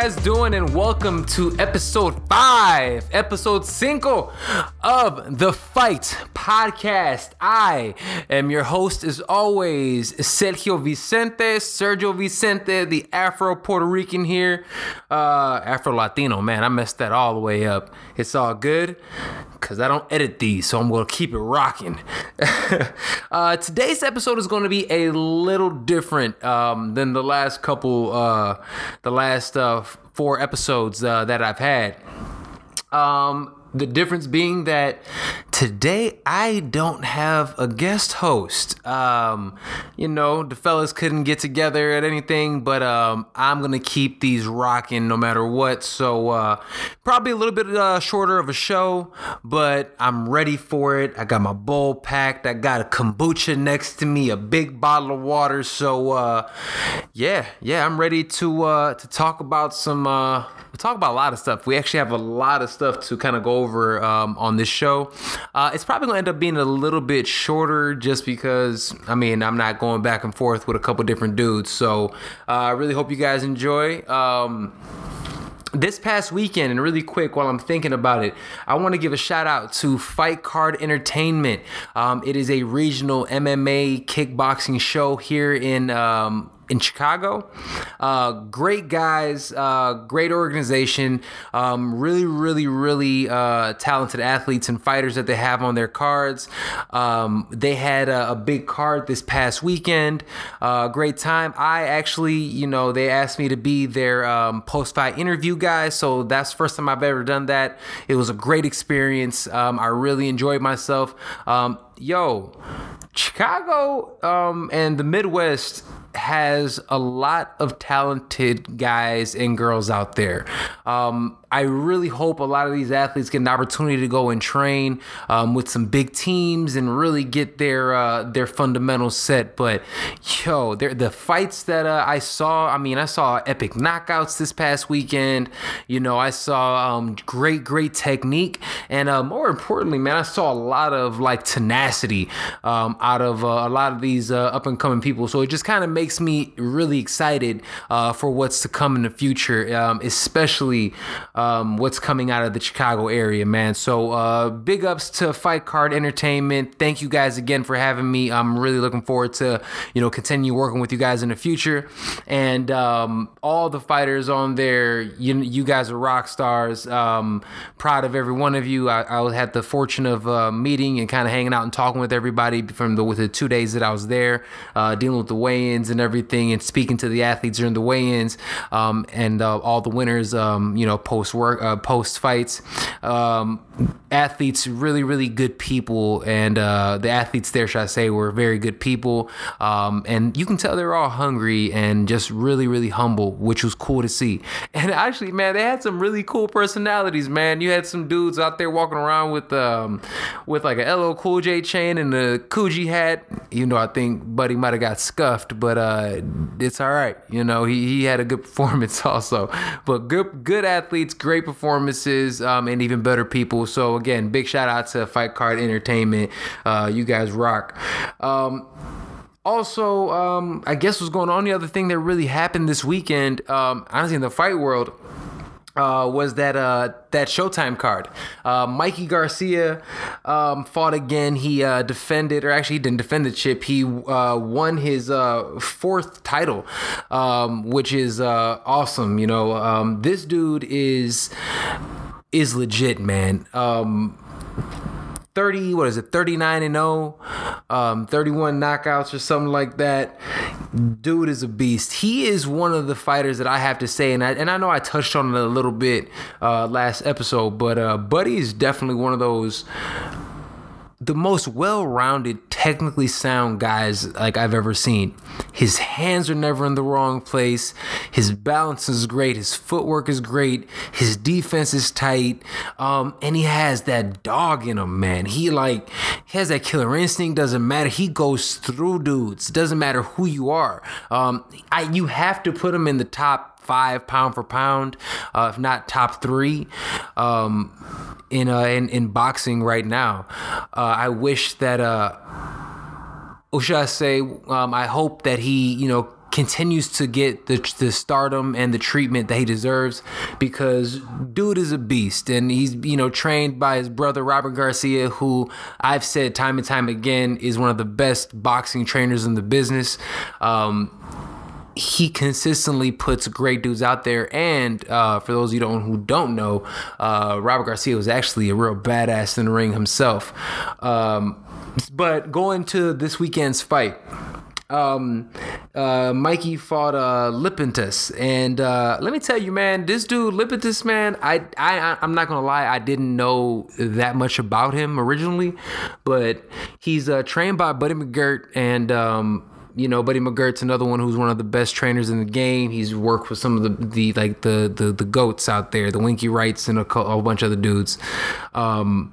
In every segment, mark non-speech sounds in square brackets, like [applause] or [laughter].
guys doing? And welcome to episode five, episode cinco of the Fight Podcast. I am your host, as always, Sergio Vicente, Sergio Vicente, the Afro Puerto Rican here, uh, Afro Latino. Man, I messed that all the way up. It's all good because I don't edit these, so I'm to keep it rocking. [laughs] uh, today's episode is to be a little different um, than the last couple, uh, the last uh, four episodes uh, that I've had. Um, the difference being that today I don't have a guest host. Um, you know, the fellas couldn't get together at anything, but um, I'm gonna keep these rocking no matter what. So uh, probably a little bit uh, shorter of a show, but I'm ready for it. I got my bowl packed. I got a kombucha next to me, a big bottle of water. So uh, yeah, yeah, I'm ready to uh, to talk about some. Uh, talk about a lot of stuff. We actually have a lot of stuff to kind of go over um, on this show. Uh, it's probably going to end up being a little bit shorter just because, I mean, I'm not going back and forth with a couple different dudes. So uh, I really hope you guys enjoy. Um, this past weekend, and really quick while I'm thinking about it, I want to give a shout out to Fight Card Entertainment. Um, it is a regional MMA kickboxing show here in um, in Chicago. Uh, great guys, uh, great organization, um, really, really, really uh, talented athletes and fighters that they have on their cards. Um, they had a, a, big card this past weekend. Uh, great time. I actually, you know, they asked me to be their um, post fight interview guy, so that's the first time I've ever done that. It was a great experience. Um, I really enjoyed myself. Um, yo, Chicago um, and the Midwest has a lot of talented guys and girls out there. Um, I really hope a lot of these athletes get an opportunity to go and train um, with some big teams and really get their uh, their fundamentals set. But yo, the fights that uh, I saw, I mean, I saw epic knockouts this past weekend. You know, I saw um, great, great technique, and uh, more importantly, man, I saw a lot of like tenacity um, out of uh, a lot of these uh, up and coming people. So it just kind of makes me really excited uh, for what's to come in the future, um, especially um, what's coming out of the Chicago area, man. So uh, big ups to Fight Card Entertainment. Thank you guys again for having me. I'm really looking forward to you know continue working with you guys in the future, and um, all the fighters on there. You you guys are rock stars. Um, proud of every one of you. I, I had the fortune of uh, meeting and kind of hanging out and talking with everybody from the with the two days that I was there, uh, dealing with the weigh-ins and everything, and speaking to the athletes during the weigh-ins, um, and uh, all the winners. Um, you know, post work, uh, post fights. Um, athletes, really, really good people, and uh, the athletes there, should I say, were very good people. Um, and you can tell they're all hungry and just really, really humble, which was cool to see. [laughs] And actually, man, they had some really cool personalities, man. You had some dudes out there walking around with um, with like a LL Cool J chain and a Coogi hat. You know, I think Buddy might have got scuffed, but uh, it's all right. You know, he, he had a good [laughs] performance also. But good good athletes, great performances, um, and even better people. So again, big shout out to Fight Card Entertainment. Uh, you guys rock. Um, also, um, I guess what's going on. The other thing that really happened this weekend, um, honestly, in the fight world. Uh, was that uh, that Showtime card? Uh, Mikey Garcia um, fought again. He uh, defended, or actually, he didn't defend the chip. He uh, won his fourth title, um, which is awesome. You know, um, this dude is is legit, man. Um, 30 what is it 39 and 0 um, 31 knockouts or something like that. Dude is a beast. He is one of the fighters that i have to say and i, and I know i touched on it a little bit uh, last episode but uh, buddy is definitely one of those the most well-rounded, technically sound guys like I've ever seen. His hands are never in the wrong place. His balance is great. His footwork is great. His defense is tight. Um, and he has that dog in him, man. He like he has that killer instinct. Doesn't matter. He goes through dudes. Doesn't matter who you are. Um, I you have to put him in the top five pound for pound, uh, if not top three. Um, in uh in, in boxing right now. Uh, I wish that uh or should I say, um, I hope that he, you know, continues to get the, the stardom and the treatment that he deserves because dude is a beast and he's you know trained by his brother Robert Garcia who I've said time and time again is one of the best boxing trainers in the business um, he consistently puts great dudes out there. And uh, for those you don't, who don't know, uh, Robert Garcia was actually a real badass in the ring himself. Um, but going to this weekend's fight, um, uh, Mikey fought uh, Lipinets, and uh, let me tell you, man, this dude Lipinets, man, I, I, I'm not gonna lie, I didn't know that much about him originally, but he's uh, trained by Buddy McGirt, and um, you know, Buddy McGirt's another one who's one of the best trainers in the game. He's worked with some of the, the like the, the the goats out there, the Winky Wrights and a, a bunch of other dudes. Um,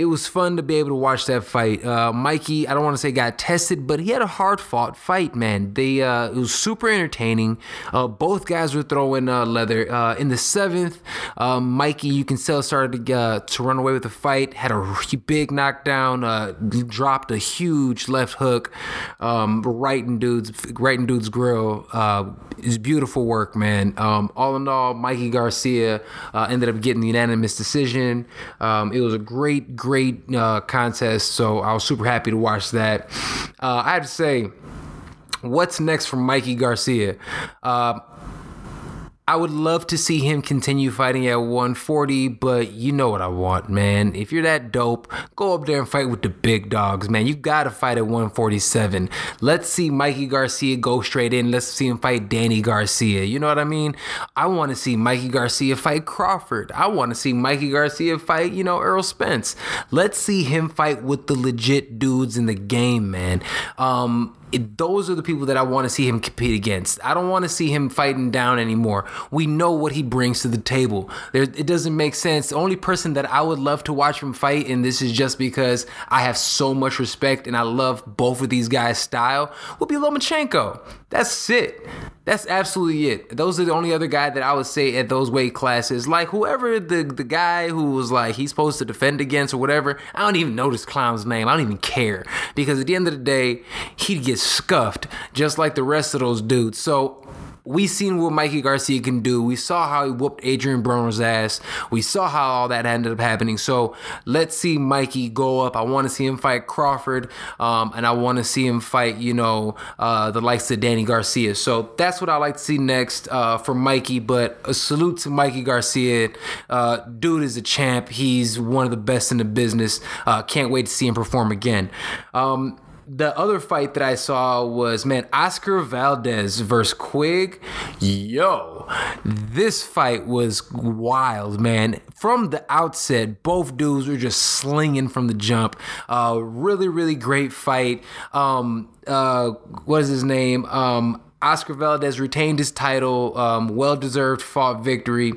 it was fun to be able to watch that fight. Uh, Mikey, I don't want to say got tested, but he had a hard fought fight, man. They uh, it was super entertaining. Uh, both guys were throwing uh, leather. Uh, in the seventh, um, Mikey, you can tell, started to, uh, to run away with the fight. Had a big knockdown. dropped a huge left hook, um, right in dude's right in dude's grill. it's beautiful work, man. Um, all in all, Mikey Garcia ended up getting the unanimous decision. Um, it was a great, great great uh, contest, so I was super happy to watch that. Uh, I have to say, what's next for Mikey Garcia? Uh, I would love to see him continue fighting at 140, but you know what I want, man. If you're that dope, go up there and fight with the big dogs, man. You gotta fight at 147. Let's see Mikey Garcia go straight in. Let's see him fight Danny Garcia. You know what I mean? I wanna see Mikey Garcia fight Crawford. I wanna see Mikey Garcia fight, you know, Errol Spence. Let's see him fight with the legit dudes in the game, man. Um, it, those are the people that I want to see him compete against. I don't want to see him fighting down anymore. We know what he brings to the table. There, it doesn't make sense. The only person that I would love to watch him fight, and this is just because I have so much respect and I love both of these guys' style, would be Lomachenko. That's it. That's absolutely it. Those are the only other guy that I would say at those weight classes. Like whoever the the guy who was like he's supposed to defend against or whatever. I don't even know this clown's name. I don't even care because at the end of the day, he'd get scuffed just like the rest of those dudes. So we seen what Mikey Garcia can do. We saw how he whooped Adrian Broner's ass. We saw how all that ended up happening. So let's see Mikey go up. I want to see him fight Crawford, um, and I want to see him fight, you know, uh, the likes of Danny Garcia. So that's what I like to see next uh, for Mikey. But a salute to Mikey Garcia. Uh, dude is a champ. He's one of the best in the business. Uh, can't wait to see him perform again. Um, the other fight that I saw was man Oscar Valdez versus Quigg. Yo, this fight was wild, man. From the outset, both dudes were just slinging from the jump. Uh, really, really great fight. Um, uh, what is his name? Um, Oscar Valdez retained his title, um, well deserved fought victory.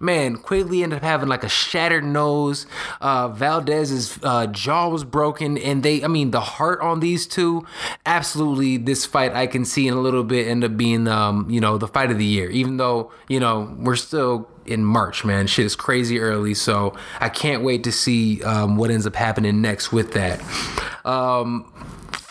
Man, Quigley ended up having like a shattered nose. Uh, Valdez's uh, jaw was broken, and they, I mean, the heart on these two, absolutely, this fight I can see in a little bit end up being, um, you know, the fight of the year. Even though, you know, we're still in March, man. Shit is crazy early, so I can't wait to see um, what ends up happening next with that. Um,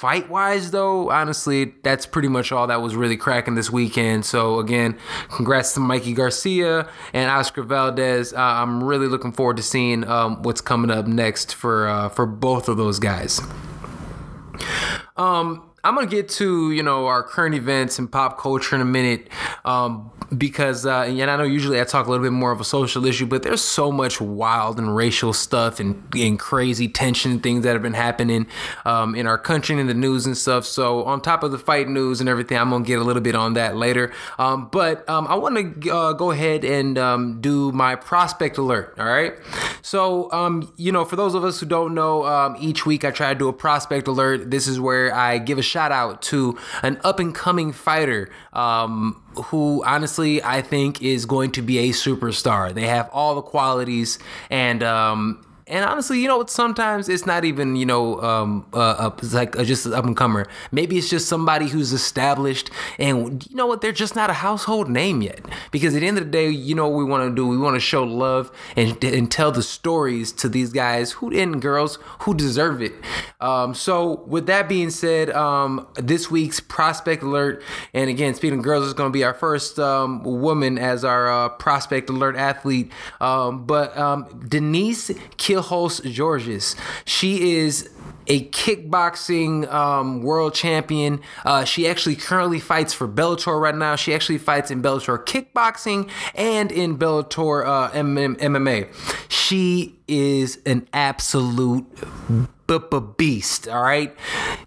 fight wise, though, honestly, that's pretty much all that was really cracking this weekend. So, again, congrats to Mikey Garcia and Oscar Valdez. Uh, I'm really looking forward to seeing um, what's coming up next for uh, for both of those guys. Um, I'm gonna get to you know our current events and pop culture in a minute, um, because uh, and I know usually I talk a little bit more of a social issue, but there's so much wild and racial stuff and, and crazy tension things that have been happening um, in our country and in the news and stuff. So on top of the fight news and everything, I'm gonna get a little bit on that later. Um, but um, I want to uh, go ahead and um, do my prospect alert. All right. So um, you know, for those of us who don't know, each week I try to do a prospect alert. This is where I give a shout out to an up and coming fighter um, who honestly I think is going to be a superstar. They have all the qualities and um, and honestly, you know, what? sometimes it's not even you know um, uh, like uh, just an up and comer. Maybe it's just somebody who's established, and you know what, they're just not a household name yet. Because at the end of the day, you know what we want to do? We want to show love and and tell the stories to these guys who and girls who deserve it. Um, so with that being said, um, this week's prospect alert, and again, speaking of girls, is going to be our first um, woman as our uh, prospect alert athlete. Um, but um, Denise Kielholtz Gerges, she is a kickboxing um, world champion. Uh, she actually currently fights for Bellator right now. She actually fights in Bellator kickboxing and in Bellator uh, MMA. She is an absolute beast. All right.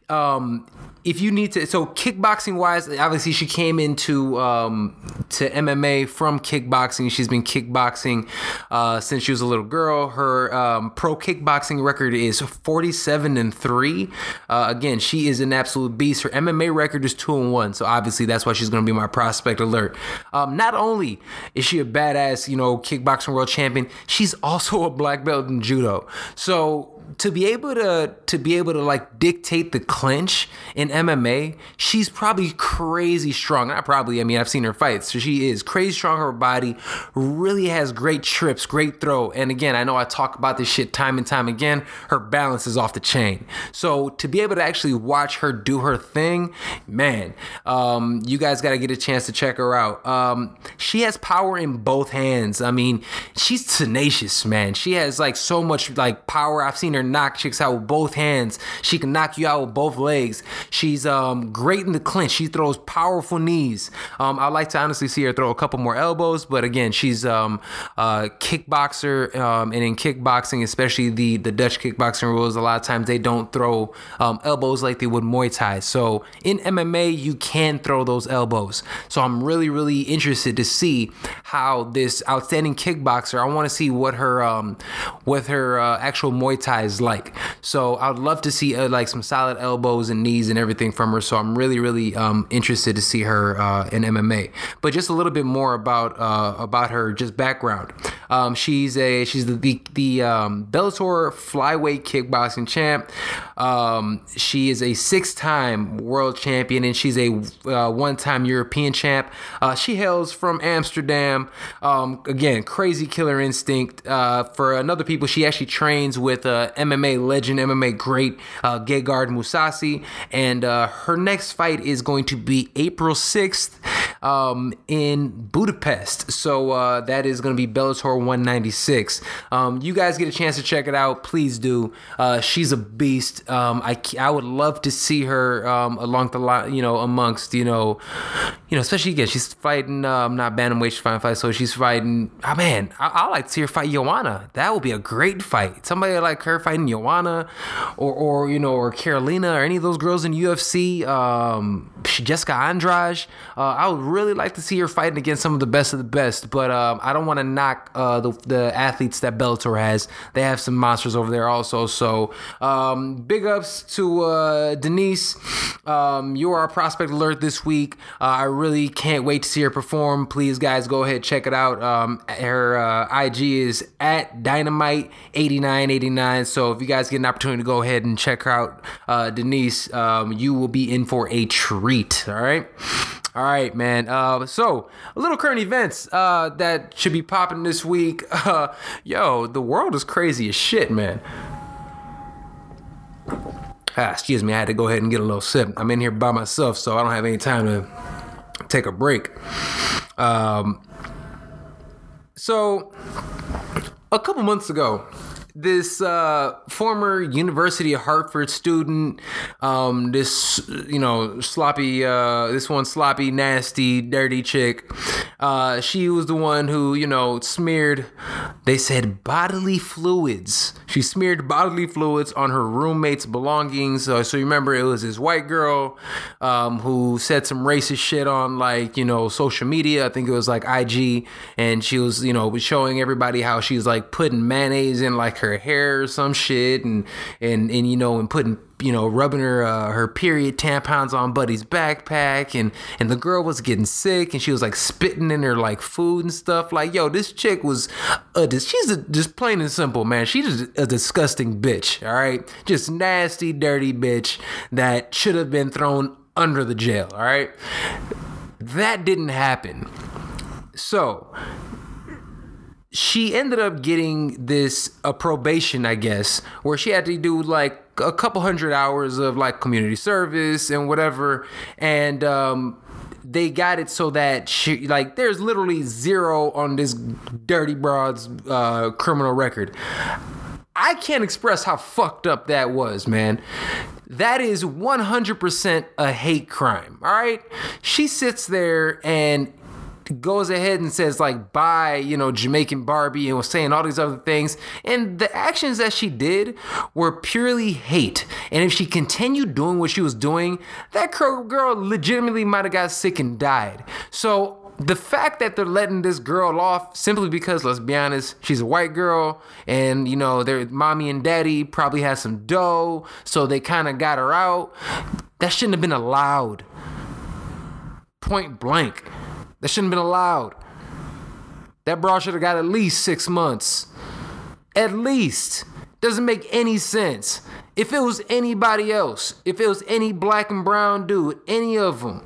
Um, if you need to so kickboxing wise obviously she came into um, to mma from kickboxing. She's been kickboxing uh, since she was a little girl. Her um, pro kickboxing record is 47 and 3 uh, again she is an absolute beast. Her mma record is 2 and 1 so obviously that's why she's going to be my prospect alert. Um, not only is she a badass you know kickboxing world champion she's also a black belt in judo. So to be able to to be able to like dictate the clinch in MMA, she's probably crazy strong. Not probably, I mean, I've seen her fight, so she is crazy strong. Her body really has great trips, great throw. And again, I know I talk about this shit time and time again. Her balance is off the chain. So to be able to actually watch her do her thing, man, um, you guys got to get a chance to check her out. Um, she has power in both hands. I mean, she's tenacious, man. She has like so much like power. I've seen her knock chicks out with both hands. She can knock you out with both legs. She's um, great in the clinch. She throws powerful knees. Um, I'd like to honestly see her throw a couple more elbows, but again, she's um, a kickboxer, um, and in kickboxing, especially the the Dutch kickboxing rules, a lot of times they don't throw um, elbows like they would Muay Thai. So in MMA, you can throw those elbows. So I'm really really interested to see how this outstanding kickboxer. I want to see what her um, what her uh, actual Muay Thai is like. So I'd love to see uh, like some solid elbows and knees and everything from her. So I'm really, really um, interested to see her uh, in MMA. But just a little bit more about uh, about her just background. Um, she's a she's the the, the um, Bellator flyweight kickboxing champ. Um, she is a six-time world champion and she's a uh, one-time European champ. Uh, she hails from Amsterdam. Um, again, crazy killer instinct. Uh, for another people, she actually trains with uh, MMA legend, MMA great uh, Gegard Mousasi. And uh, her next fight is going to be April 6th um, in Budapest. So uh, that is going to be Bellator 196. Um, you guys get a chance to check it out. Please do. Uh, she's a beast. Um, I, I would love to see her um, along the line, you know, amongst, you know, you know, especially again, she's fighting, um, not bantamweight, she's fighting fight. So she's fighting, oh man, I, I like to see her fight Joanna. That would be a great fight. Somebody like her fighting Joanna or, or you know, or Carolina or any of those girls in UFC, um, Jessica Andrade. Uh, I would really like to see her fighting against some of the best of the best, but um, I don't want to knock uh, the, the athletes that Bellator has. They have some monsters over there also. So um, big ups to uh, Denise. Um, you are our prospect alert this week. Uh, I really can't wait to see her perform. Please, guys, go ahead check it out. Um, her uh, IG is at Dynamite8989. So if you guys get an opportunity to go ahead and check out, uh, Denise, um, you will be in for a treat. All right. All right, man. Uh, so a little current events uh, that should be popping this week. [laughs] Uh, yo, the world is crazy as shit, man. Ah, excuse me, I had to go ahead and get a little sip. I'm in here by myself, so I don't have any time to take a break. Um, so a couple months ago, this uh, former University of Hartford student, um, this you know sloppy, uh, this one sloppy, nasty, dirty chick. Uh, she was the one who you know smeared. They said bodily fluids. She smeared bodily fluids on her roommate's belongings. Uh, so you remember it was this white girl um, who said some racist shit on like you know social media. I think it was like IG, and she was you know was showing everybody how she's like putting mayonnaise in like her her hair or some shit and and and you know and putting you know, rubbing her uh, her period tampons on Buddy's backpack, and and the girl was getting sick, and she was like spitting in her like food and stuff. Like, yo, this chick was, a, she's a, just plain and simple, man. She's a disgusting bitch. All right, just nasty, dirty bitch that should have been thrown under the jail. All right, that didn't happen. So she ended up getting this a probation, I guess, where she had to do like a couple hundred hours of like community service and whatever, and um, they got it so that she like there's literally zero on this dirty broad's uh, criminal record. I can't express how fucked up that was, man. That is 100% a hate crime, all right? She sits there and goes ahead and says like bye you know jamaican barbie and was saying all these other things. And the actions that she did were purely hate. And if she continued doing what she was doing that girl legitimately might have got sick and died. So the fact that they're letting this girl off simply because let's be honest she's a white girl and you know their mommy and daddy probably had some dough so they kind of got her out that shouldn't have been allowed. Point blank that shouldn't have been allowed. That bra should have got at least six months. At least. Doesn't make any sense. If it was anybody else, if it was any black and brown dude, any of them,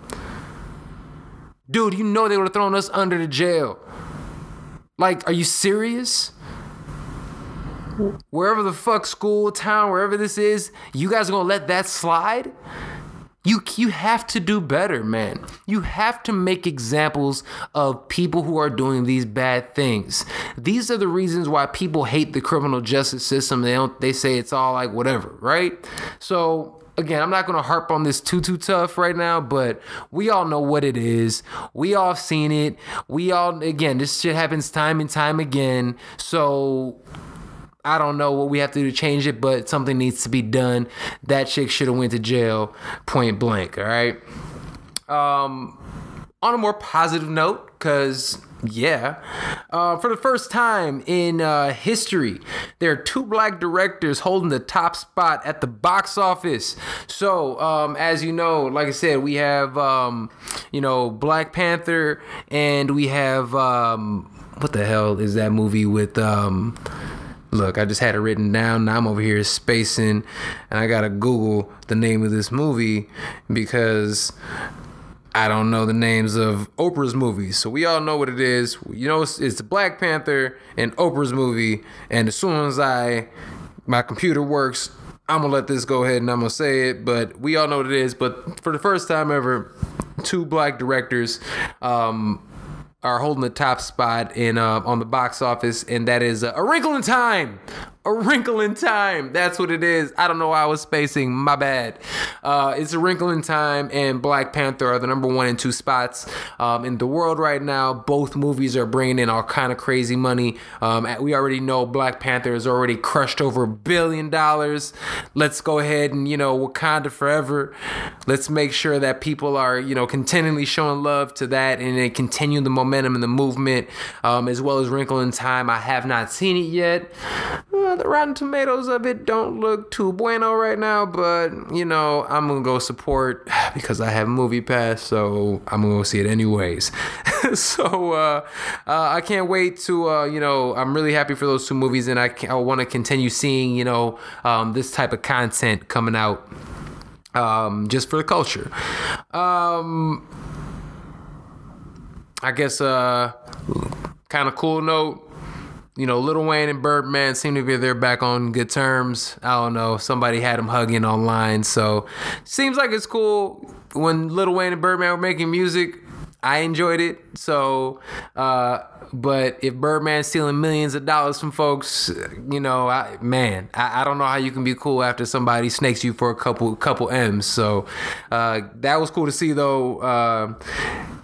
dude, you know they would have thrown us under the jail. Like, are you serious? Wherever the fuck school, town, wherever this is, you guys are gonna let that slide? You you have to do better, man. You have to make examples of people who are doing these bad things. These are the reasons why people hate the criminal justice system. They don't they say it's all like whatever, right? So again, I'm not going to harp on this too too tough right now, but we all know what it is. We all seen it. We all again, this shit happens time and time again. So I don't know what we have to do to change it, but something needs to be done. That chick should have went to jail, point blank. All right. Um, on a more positive note, because yeah, uh, for the first time in uh, history, there are two black directors holding the top spot at the box office. So, um, as you know, like I said, we have um, you know Black Panther, and we have um, what the hell is that movie with um Look, I just had it written down. Now I'm over here spacing, and I gotta Google the name of this movie because I don't know the names of Oprah's movies. So we all know what it is. You know, it's, it's Black Panther and Oprah's movie. And as soon as I my computer works, I'm gonna let this go ahead and I'm gonna say it. But we all know what it is. But for the first time ever, two black directors. Um, are holding the top spot in uh, on the box office, and that is uh, A Wrinkle in Time. A Wrinkle in Time. That's what it is. I don't know why I was spacing. My bad. Uh, it's A Wrinkle in Time and Black Panther are the number one and two spots um, in the world right now. Both movies are bringing in all kind of crazy money. Um, we already know Black Panther has already crushed over a billion dollars. Let's go ahead and you know Wakanda forever. Let's make sure that people are you know continually showing love to that and then continue the momentum and the movement um, as well as Wrinkle in Time. I have not seen it yet. The Rotten Tomatoes of it don't look too bueno right now, but you know, I'm gonna go support [sighs] because I have Movie Pass, so I'm gonna go see it anyways. [laughs] so uh, uh, I can't wait to, uh, you know, I'm really happy for those two movies, and I, I want to continue seeing, you know, um, this type of content coming out um, just for the culture. Um, I guess, uh, kind of cool note you know, Lil Wayne and Birdman seem to be they're back on good terms. I don't know. Somebody had them hugging online, so seems like it's cool. When Lil Wayne and Birdman were making music, I enjoyed it. So, uh, but if Birdman's stealing millions of dollars from folks, you know, I, man, I, I, don't know how you can be cool after somebody snakes you for a couple couple M's. So uh, that was cool to see, though. Uh,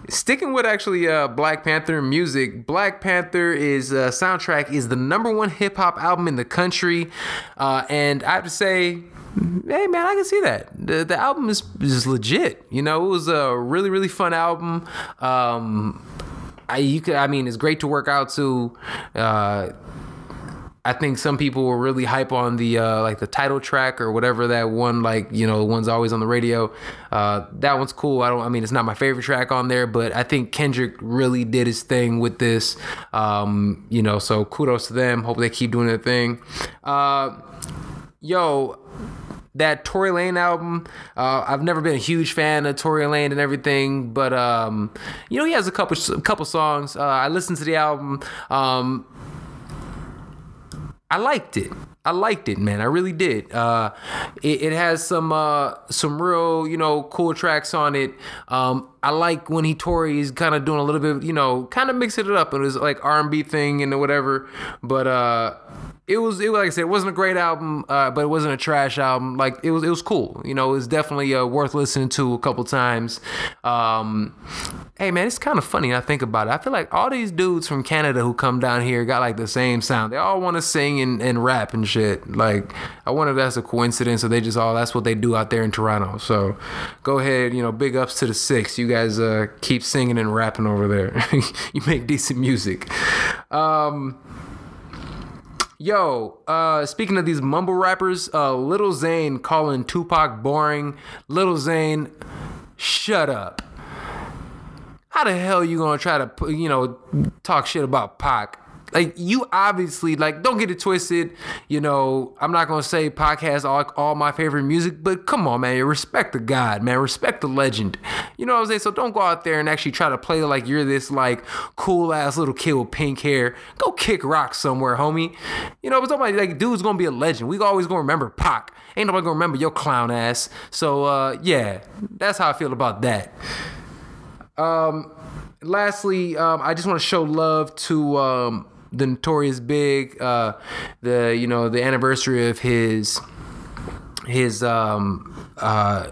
Sticking with actually uh, Black Panther music, Black Panther is uh, soundtrack is the number one hip hop album in the country, uh, and I have to say, hey man, I can see that the, the album is is legit. You know, it was a really really fun album. Um, I you could I mean it's great to work out to. Uh, I think some people were really hype on the uh, like the title track or whatever that one like you know one's always on the radio. Uh, that one's cool. I don't. I mean, it's not my favorite track on there, but I think Kendrick really did his thing with this. Um, you know, so kudos to them. Hope they keep doing their thing. Uh, yo, that Tory Lane album, uh, I've never been a huge fan of Tory Lane and everything, but um, you know he has a couple a couple songs. Uh, I listened to the album. Um, I liked it. I liked it, man. I really did. Uh, it, it, has some uh, some real, you know, cool tracks on it. Um, I like when he Tory is kind of doing a little bit, you know, kind of mixing it up. It was like R and B thing and whatever. But uh, it was it like I said, it wasn't a great album, uh, but it wasn't a trash album. Like it was it was cool. You know, it was definitely uh, worth listening to a couple times. Um, hey man, it's kind of funny. I think about it. I feel like all these dudes from Canada who come down here got like the same sound. They all want to sing and, and rap and shit. Like I wonder if that's a coincidence or they just all that's what they do out there in Toronto. So go ahead, you know, big ups to the six. You guys uh, keep singing and rapping over there. [laughs] you make decent music. Um, Yo, uh, speaking of these mumble rappers, uh, Little Xan calling Tupac boring. Little Xan, shut up. How the hell you gonna try to, you know, talk shit about Pac? Like you obviously like don't get it twisted. You know i'm not gonna say podcast all, all my favorite music but come on man respect the god man respect the legend. You know what i'm saying? So don't go out there and actually try to play like you're this like cool ass little kid with pink hair. Go kick rock somewhere homie. You know but somebody like dude's gonna be a legend. We always gonna remember Pac. Ain't nobody gonna remember your clown ass. So uh yeah that's how i feel about that. Um lastly um i just want to show love to um the Notorious Big, uh, the you know the anniversary of his his um, uh,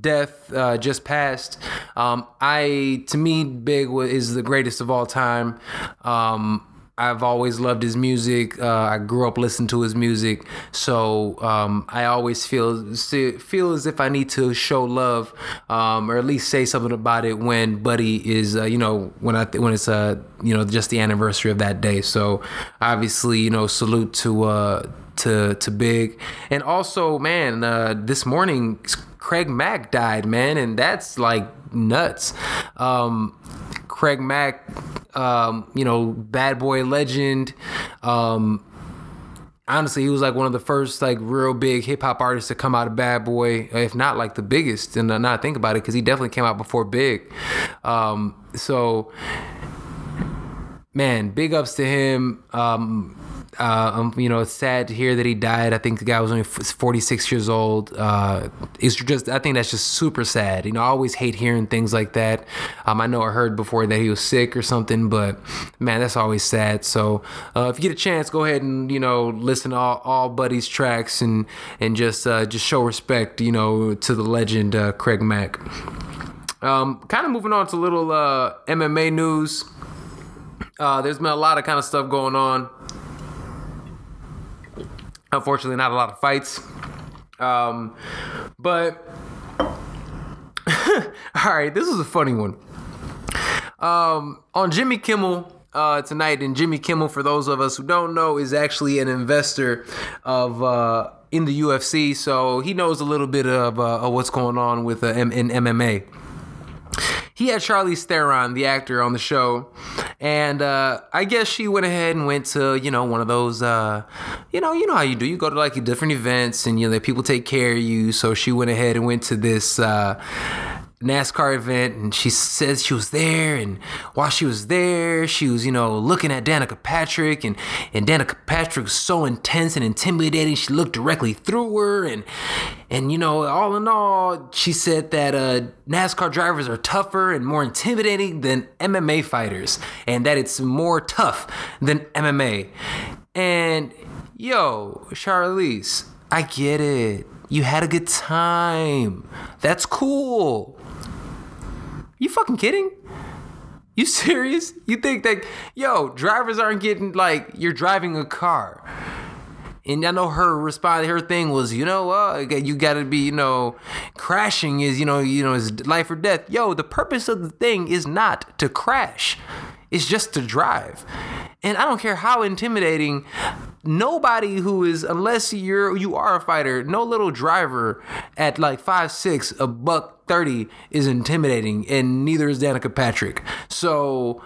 death uh, just passed. Um, I to me, Big is the greatest of all time. Um, I've always loved his music. Uh, I grew up listening to his music, so um, I always feel feel as if I need to show love, um, or at least say something about it when Buddy is, uh, you know, when I when it's uh, you know, just the anniversary of that day. So obviously, you know, salute to uh, to to Big, and also, man, uh, this morning Craig Mack died, man, and that's like nuts. Um, Craig Mack, um, you know, bad boy legend. Um, honestly, he was like one of the first like real big hip hop artists to come out of Bad Boy, if not like the biggest. And now I think about it, because he definitely came out before Big. Um, so, man, big ups to him. Um, uh, um, you know, sad to hear that he died. I think the guy was only 46 years old. Uh, it's just, I think that's just super sad. You know, I always hate hearing things like that. Um, I know I heard before that he was sick or something, but man, that's always sad. So uh, if you get a chance, go ahead and you know listen to all, all Buddy's tracks and and just uh, just show respect, you know, to the legend uh, Craig Mack. Um, kind of moving on to a little uh, MMA news. Uh, there's been a lot of kind of stuff going on. Unfortunately, not a lot of fights. Um, but [laughs] all right, this is a funny one. Um, on Jimmy Kimmel uh, tonight, and Jimmy Kimmel, for those of us who don't know, is actually an investor of uh, in the UFC, so he knows a little bit of, uh, of what's going on with uh, in MMA he had Charlize Theron, the actor, on the show, and uh, I guess she went ahead and went to you know one of those uh, you know you know how you do you go to like different events and you know people take care of you. So she went ahead and went to this. Uh, NASCAR event and she says she was there and while she was there she was you know looking at Danica Patrick and and Danica Patrick was so intense and intimidating she looked directly through her and and you know all in all she said that uh, NASCAR drivers are tougher and more intimidating than MMA fighters and that it's more tough than MMA and yo Charlize I get it you had a good time. That's cool. You fucking kidding? You [laughs] serious? You think that yo, drivers aren't getting like you're driving a car. And I know her response, her thing was, you know, uh, you got to be, you know, crashing is, you know, you know, is life or death. Yo, the purpose of the thing is not to crash. It's just to drive. And I don't care how intimidating nobody who is unless you're you are a fighter, no little driver at like five six, a buck thirty is intimidating, and neither is Danica Patrick. So,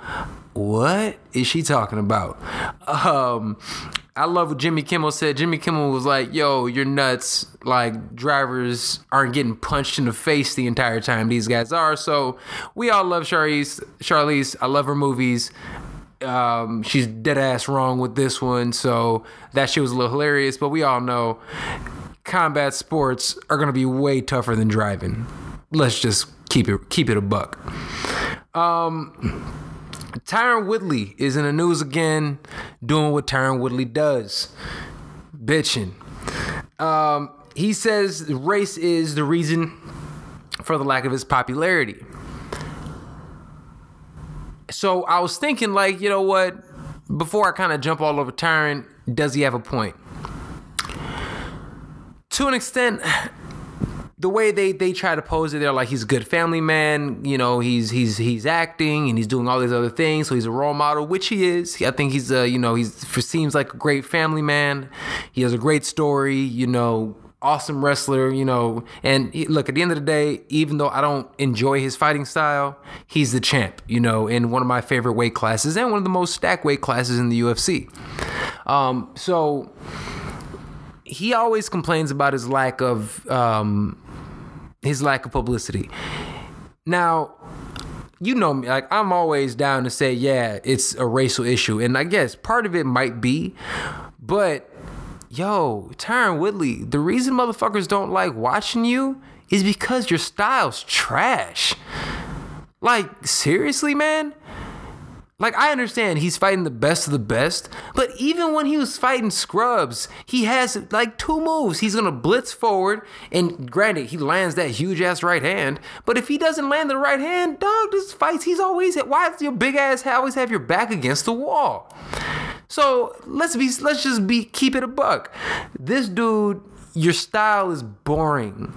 what is she talking about? Um, I love what Jimmy Kimmel said. Jimmy Kimmel was like, "Yo, you're nuts. Like drivers aren't getting punched in the face the entire time. These guys are." So we all love Charlize. Charlize, I love her movies um, she's dead ass wrong with this one. So that shit was a little hilarious. But we all know combat sports are gonna be way tougher than driving. Let's just keep it keep it a buck. Um, Tyron Woodley is in the news again, doing what Tyron Woodley does, bitching. Um, he says race is the reason for the lack of his popularity. So I was thinking, like, you know what? Before I kind of jump all over Tyron, does he have a point? To an extent, the way they they try to pose it, they're like he's a good family man. You know, he's he's he's acting and he's doing all these other things, so he's a role model, which he is. I think he's a you know he's seems like a great family man. He has a great story. You know, awesome wrestler, you know. And he, look, at the end of the day, even though I don't enjoy his fighting style, he's the champ, you know, in one of my favorite weight classes and one of the most stacked weight classes in the UFC. Um, so he always complains about his lack of um, his lack of publicity. Now, you know me, like I'm always down to say, yeah, it's a racial issue, and I guess part of it might be, but yo, Tyron Woodley, the reason motherfuckers don't like watching you is because your style's trash. Like, seriously, man? Like, I understand he's fighting the best of the best, but even when he was fighting scrubs, he has like two moves. He's gonna blitz forward, and granted, he lands that huge ass right hand, but if he doesn't land the right hand, dog, this fights, he's always, why does your big ass always have your back against the wall? So let's be let's just be keep it a buck. This dude, your style is boring.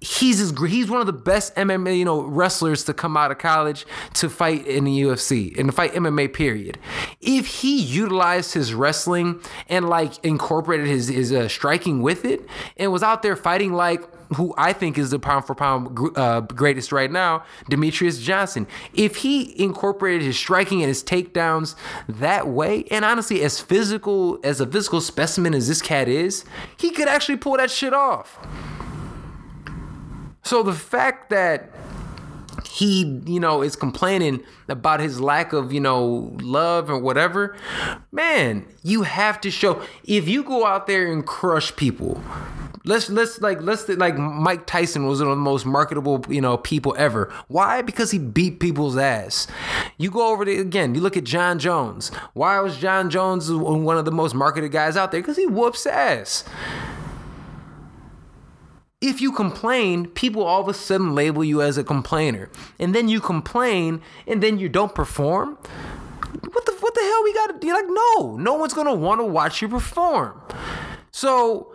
He's as, he's one of the best MMA you know wrestlers to come out of college to fight in the UFC and to fight MMA period. If he utilized his wrestling and like incorporated his his uh, striking with it and was out there fighting like who I think is the pound for pound uh, greatest right now, Demetrious Johnson. If he incorporated his striking and his takedowns that way, and honestly, as physical as a physical specimen as this cat is, he could actually pull that shit off. So the fact that he, you know, is complaining about his lack of, you know, love or whatever, man, you have to show if you go out there and crush people, Let's let's like let's like Mike Tyson was one of the most marketable you know people ever. Why? Because he beat people's ass. You go over to again. You look at Jon Jones. Why was Jon Jones one of the most marketed guys out there? Because he whoops ass. If you complain, people all of a sudden label you as a complainer, and then you complain, and then you don't perform. What the what the hell we got to do? Like no, no one's gonna want to watch you perform. So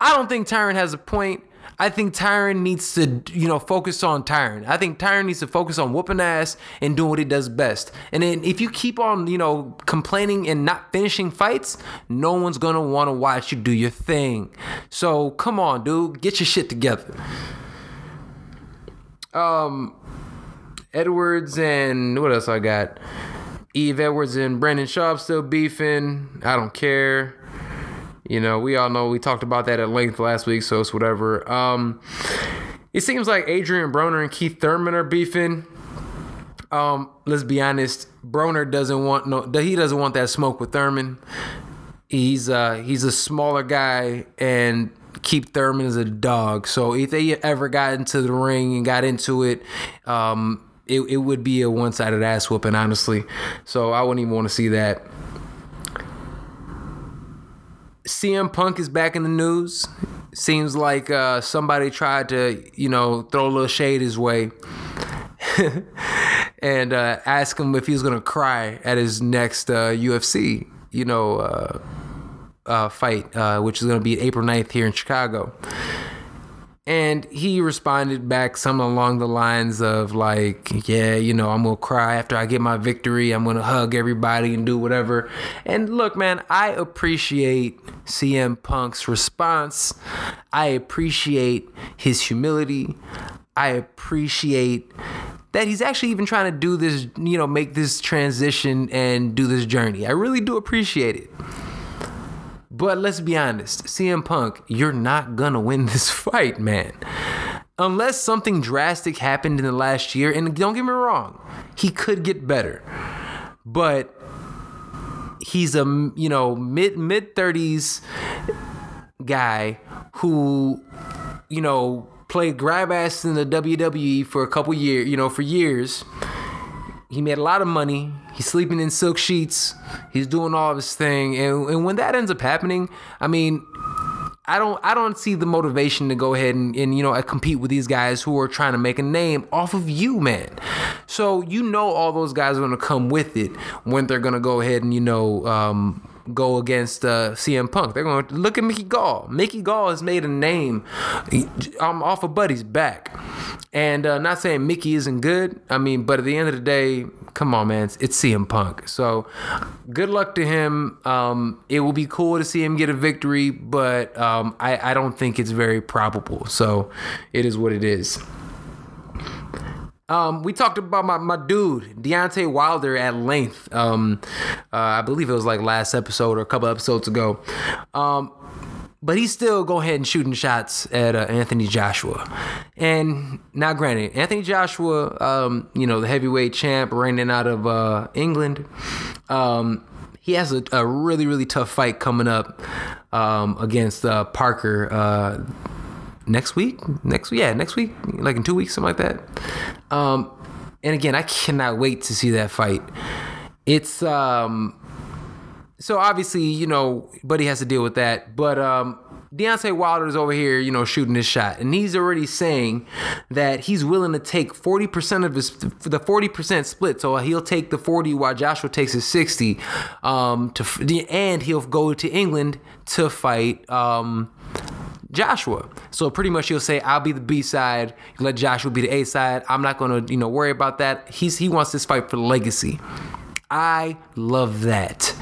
I don't think Tyron has a point. I think Tyron needs to, you know, focus on Tyron. I think Tyron needs to focus on whooping ass and doing what he does best. And then if you keep on, you know, complaining and not finishing fights, no one's gonna want to watch you do your thing. So come on, dude, get your shit together. Um, Edwards and what else I got? Yves Edwards and Brendan Schaub still beefing. I don't care. You know, we all know we talked about that at length last week, so it's whatever. Um, it seems like Adrian Broner and Keith Thurman are beefing. Um, let's be honest, Broner doesn't want no he doesn't want that smoke with Thurman. He's uh he's a smaller guy and Keith Thurman is a dog. So if they ever got into the ring and got into it, um, it, it would be a one sided ass whooping, honestly. So I wouldn't even want to see that. CM Punk is back in the news. Seems like uh, somebody tried to, you know, throw a little shade his way [laughs] and uh, ask him if he was gonna cry at his next uh, UFC, you know, uh, uh, fight, uh, which is gonna be April 9th here in Chicago. And he responded back something along the lines of like, "Yeah, you know, I'm gonna cry after I get my victory. I'm gonna hug everybody and do whatever." And look, man, I appreciate CM Punk's response. I appreciate his humility. I appreciate that he's actually even trying to do this, you know, make this transition and do this journey. I really do appreciate it. But let's be honest, CM Punk, you're not gonna win this [laughs] fight, man. Unless something drastic happened in the last year, and don't get me wrong, he could get better. But he's a you know mid mid thirties guy who you know played grab ass in the WWE for a couple years, you know, for years. He made a lot of money. He's sleeping in silk sheets. He's doing all of his thing, and, and when that ends up happening, I mean, I don't I don't see the motivation to go ahead and, and you know compete with these guys who are trying to make a name off of you, man. So you know all those guys are gonna come with it when they're gonna go ahead and you know um, go against uh, CM Punk. They're going to look at Mickey Gall. Mickey Gall has made a name um, off of Buddy's back. And uh, not saying Mickey isn't good. I mean, but at the end of the day, come on, man, it's CM Punk. So good luck to him. Um, it will be cool to see him get a victory, but um, I, I don't think it's very probable. So it is what it is. Um, we talked about my, my dude Deontay Wilder at length. Um, uh, I believe it was like last episode or a couple episodes ago. Um, but he's still go ahead and shooting shots at uh, Anthony Joshua. And now, granted, Anthony Joshua, um, you know, the heavyweight champ, reigning out of uh, England. Um, he has a, a, really really tough fight coming up um, against uh, Parker uh, next week. Next yeah, next week, like in two weeks, something like that. Um, and again, I cannot wait to see that fight. It's um, so obviously you know, Buddy has to deal with that, but um. Deontay Wilder is over here, you know, shooting his shot, and he's already saying that he's willing to take forty percent of his the forty percent split. So he'll take the forty while Joshua takes his sixty, um, to and he'll go to England to fight um, Joshua. So pretty much he'll say, I'll be the B side, let Joshua be the A side. I'm not gonna, you know, worry about that. He's he wants this fight for legacy. I love that.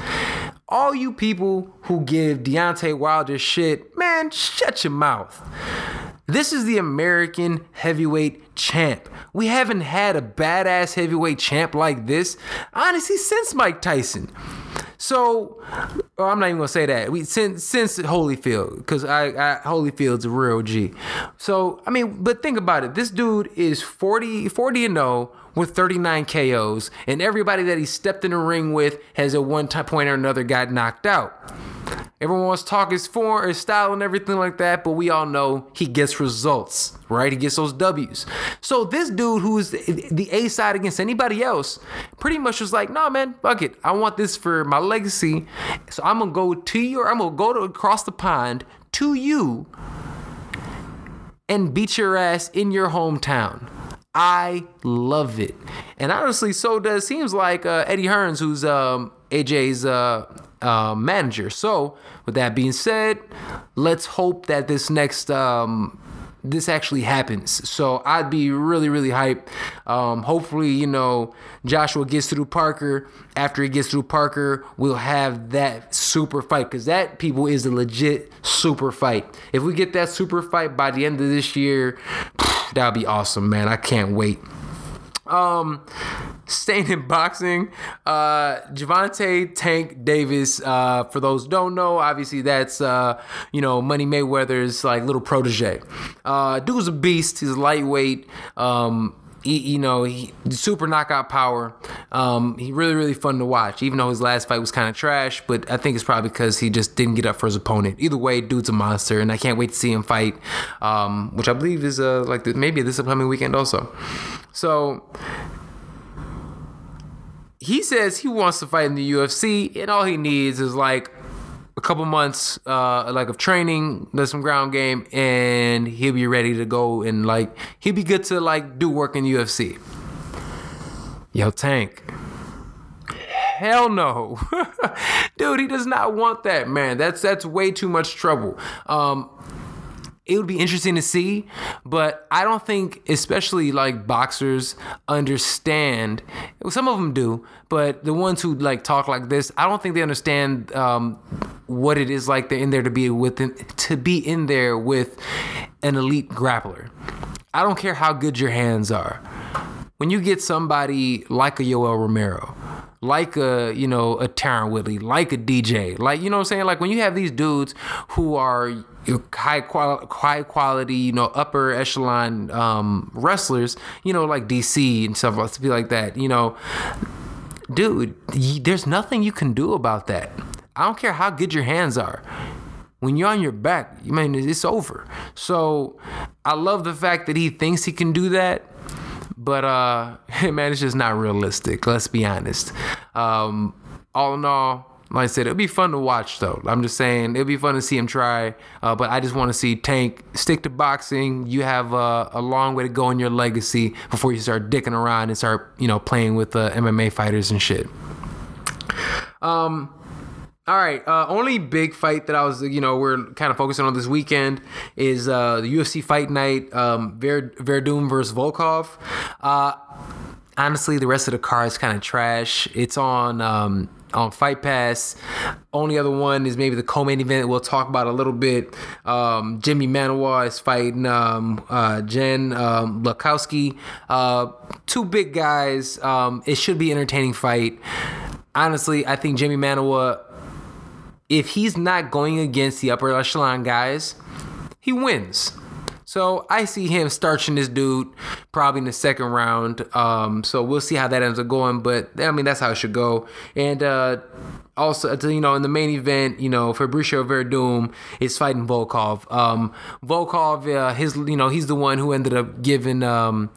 All you people who give Deontay Wilder shit, man, shut your mouth. This is the American heavyweight champ. We haven't had a badass heavyweight champ like this, honestly, since Mike Tyson. So, oh, I'm not even gonna say that. We since since Holyfield, because I, I Holyfield's a real G. So I mean, but think about it. This dude is 40 40 and 0 with 39 KOs, and everybody that he stepped in the ring with has at one point or another got knocked out. Everyone wants to talk his form, his style, and everything like that, but we all know he gets results, right? He gets those W's. So this dude who's the A side against anybody else, pretty much was like, nah, man, fuck it. I want this for my legacy. So I'm gonna go to you, or I'm gonna go to across the pond to you and beat your ass in your hometown. I love it, and honestly, so does seems like uh, Eddie Hearns, who's um, AJ's uh, uh, manager. So, with that being said, let's hope that this next um, this actually happens. So I'd be really, really hyped. Um, hopefully, you know, Joshua gets through Parker. After he gets through Parker, we'll have that super fight because that people is a legit super fight. If we get that super fight by the end of this year, that'll be awesome, man. I can't wait. Um, staying in boxing, uh, Gervonta Tank Davis. Uh, for those don't know, obviously that's uh, you know Money Mayweather's like little protege. Uh, dude's a beast. He's lightweight. Um, he, you know, he, super knockout power. Um, he really, really fun to watch. Even though his last fight was kind of trash, but I think it's probably because he just didn't get up for his opponent. Either way, dude's a monster, and I can't wait to see him fight. Um, which I believe is uh, like the, maybe this upcoming weekend also. So he says he wants to fight in the UFC, and all he needs is like a couple months uh like of training, does some ground game, and he'll be ready to go and like he'll be good to like do work in UFC. Yo, Tank. Hell no. [laughs] Dude, he does not want that, man. That's that's way too much trouble. Um it would be interesting to see, but I don't think, especially like boxers, understand. Some of them do, but the ones who like talk like this, I don't think they understand um, what it is like they're in there to be with to be in there with an elite grappler. I don't care how good your hands are. When you get somebody like a Yoel Romero, like a you know a Tyron Woodley, like a DJ, like you know what I'm saying. Like when you have these dudes who are high quality, high quality, you know, upper echelon um, wrestlers, you know, like DC and stuff be like that, you know, dude, there's nothing you can do about that. I don't care how good your hands are. When you're on your back, you mean it's over. So I love the fact that he thinks he can do that but uh, [laughs] man, it's just not realistic. Let's be honest. Um, all in all, like I said, it'll be fun to watch though. I'm just saying it'll be fun to see him try. Uh, but I just want to see Tank stick to boxing. You have uh, a long way to go in your legacy before you start dicking around and start, you know, playing with uh, MMA fighters and shit. Um, all right. Uh, only big fight that I was, you know, we're kind of focusing on this weekend is uh, the UFC Fight Night, um, Ver- Werdum versus Volkov. Uh, honestly, the rest of the card is kind of trash. It's on um, on Fight Pass. Only other one is maybe the co-main event we'll talk about a little bit. Um, Jimi Manuwa is fighting um, uh, Jen um. Uh, two big guys. Um, it should be entertaining fight. Honestly, I think Jimi Manuwa if he's not going against the upper echelon guys, he wins. So I see him starching this dude probably in the second round. Um, so we'll see how that ends up going. But I mean, that's how it should go. And uh, also, you know, in the main event, you know, Fabricio Werdum is fighting Volkov. Um, Volkov, uh, his, you know, he's the one who ended up giving um,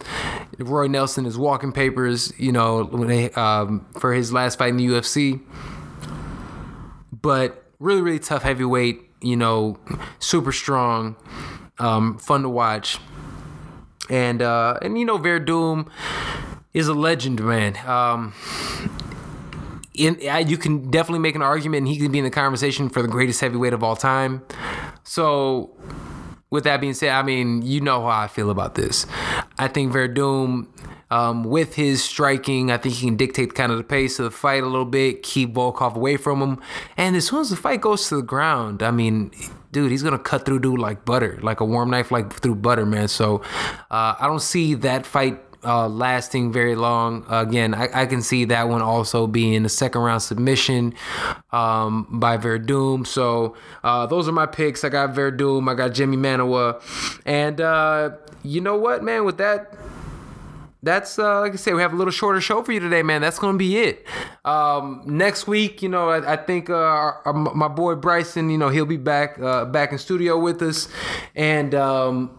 Roy Nelson his walking papers, you know, when they, um, for his last fight in the UFC but really, really tough heavyweight. You know, super strong, um, fun to watch, and uh, and you know, Werdum is a legend, man. Um, in, you can definitely make an argument, and he can be in the conversation for the greatest heavyweight of all time. So, with that being said, I mean, you know how I feel about this. I think Werdum um, with his striking, I think he can dictate kind of the pace of the fight a little bit, keep Volkov away from him. And as soon as the fight goes to the ground, I mean, dude, he's gonna cut through dude like butter, like a warm knife, like through butter, man. So uh, I don't see that fight uh, lasting very long. again, I, I, can see that one also being a second round submission um, by Werdum. So uh, those are my picks. I got Werdum, I got Jimi Manuwa, and uh, you know what, man? With that that's uh, like I said, we have a little shorter show for you today, man. That's gonna be it. Um, next week, you know, I, I think uh, our, our, my boy Bryson, you know, he'll be back uh, back in studio with us, and um,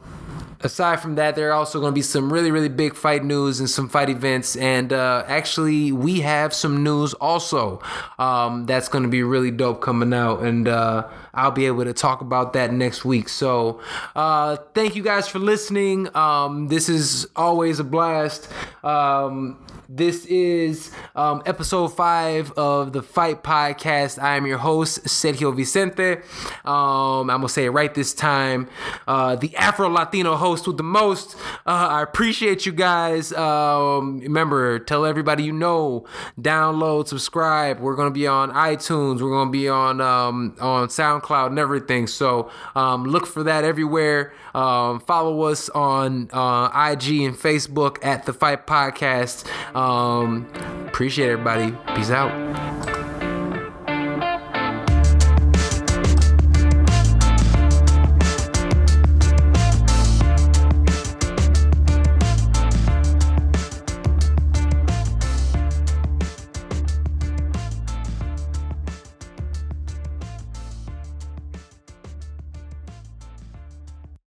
aside from that, there are also going to be some really, really big fight news and some fight events. And uh, actually, we have some news also um, that's going to be really dope coming out. And uh, I'll be able to talk about that next week. So uh, thank you guys for listening. Um, this is always a blast. Um, this is um, episode five of the Fight Podcast. I am your host, Sergio Vicente. Um, I'm going to say it right this time. Uh, the Afro Latino host with the most. Uh, I appreciate you guys. Um, remember, tell everybody you know, download, subscribe. We're going to be on iTunes. We're going to be on, um, on SoundCloud and everything. So um, look for that everywhere. Um, follow us on uh, IG and Facebook at the Fight Podcast. Um, appreciate everybody. Peace out.